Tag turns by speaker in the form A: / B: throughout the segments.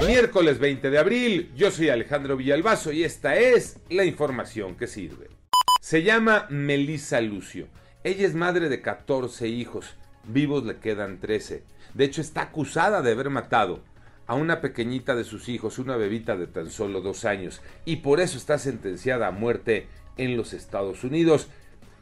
A: Miércoles 20 de abril. Yo soy Alejandro Villalbazo y esta es la información que sirve. Se llama Melissa Lucio. Ella es madre de 14 hijos. Vivos le quedan 13. De hecho, está acusada de haber matado a una pequeñita de sus hijos, una bebita de tan solo dos años, y por eso está sentenciada a muerte en los Estados Unidos.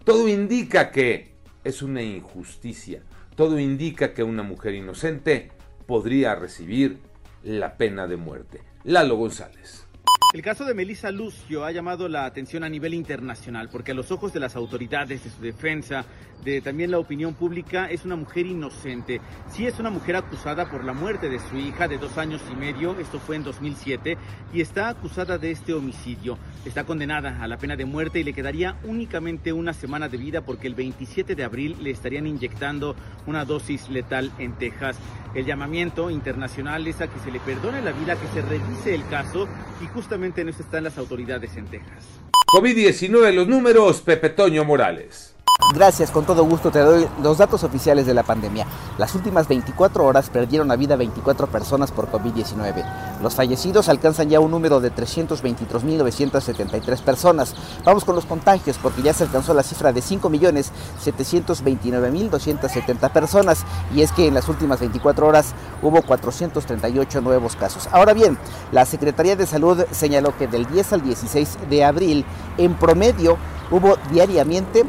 A: Todo indica que es una injusticia, todo indica que una mujer inocente podría recibir la pena de muerte. Lalo González.
B: El caso de Melissa Lucio ha llamado la atención a nivel internacional porque a los ojos de las autoridades, de su defensa, de también la opinión pública, es una mujer inocente. Sí es una mujer acusada por la muerte de su hija de dos años y medio, esto fue en 2007, y está acusada de este homicidio. Está condenada a la pena de muerte y le quedaría únicamente una semana de vida porque el 27 de abril le estarían inyectando una dosis letal en Texas. El llamamiento internacional es a que se le perdone la vida, que se revise el caso y justamente en eso están las autoridades en Texas.
A: COVID-19, los números, Pepe Toño Morales.
C: Gracias, con todo gusto te doy los datos oficiales de la pandemia. Las últimas 24 horas perdieron la vida 24 personas por COVID-19. Los fallecidos alcanzan ya un número de 323.973 personas. Vamos con los contagios porque ya se alcanzó la cifra de 5.729.270 personas y es que en las últimas 24 horas hubo 438 nuevos casos. Ahora bien, la Secretaría de Salud señaló que del 10 al 16 de abril en promedio hubo diariamente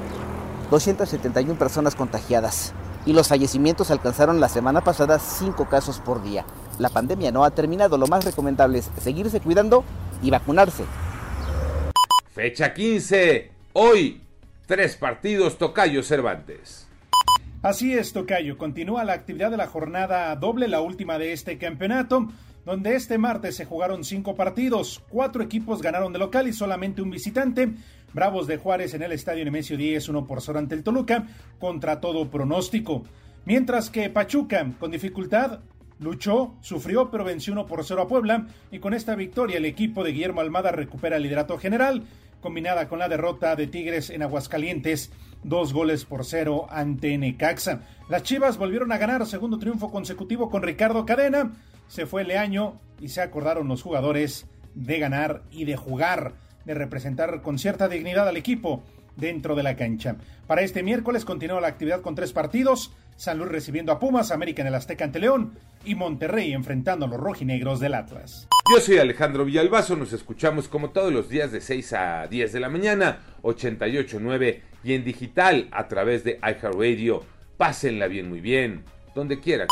C: 271 personas contagiadas y los fallecimientos alcanzaron la semana pasada 5 casos por día. La pandemia no ha terminado, lo más recomendable es seguirse cuidando y vacunarse.
A: Fecha 15. Hoy, tres partidos Tocayo Cervantes.
D: Así es, Tocayo. Continúa la actividad de la jornada doble, la última de este campeonato, donde este martes se jugaron cinco partidos. Cuatro equipos ganaron de local y solamente un visitante. Bravos de Juárez en el estadio Nemesio 10, 1 por 0 ante el Toluca, contra todo pronóstico. Mientras que Pachuca, con dificultad, luchó, sufrió, pero venció 1 por 0 a Puebla. Y con esta victoria, el equipo de Guillermo Almada recupera el liderato general, combinada con la derrota de Tigres en Aguascalientes, dos goles por cero ante Necaxa. Las Chivas volvieron a ganar segundo triunfo consecutivo con Ricardo Cadena. Se fue Leaño y se acordaron los jugadores de ganar y de jugar de representar con cierta dignidad al equipo dentro de la cancha. Para este miércoles continúa la actividad con tres partidos, San Luis recibiendo a Pumas, América en el Azteca ante León y Monterrey enfrentando a los rojinegros del Atlas.
A: Yo soy Alejandro Villalbazo, nos escuchamos como todos los días de 6 a 10 de la mañana, 88.9 y en digital a través de iHeartRadio. Pásenla bien, muy bien, donde quieran.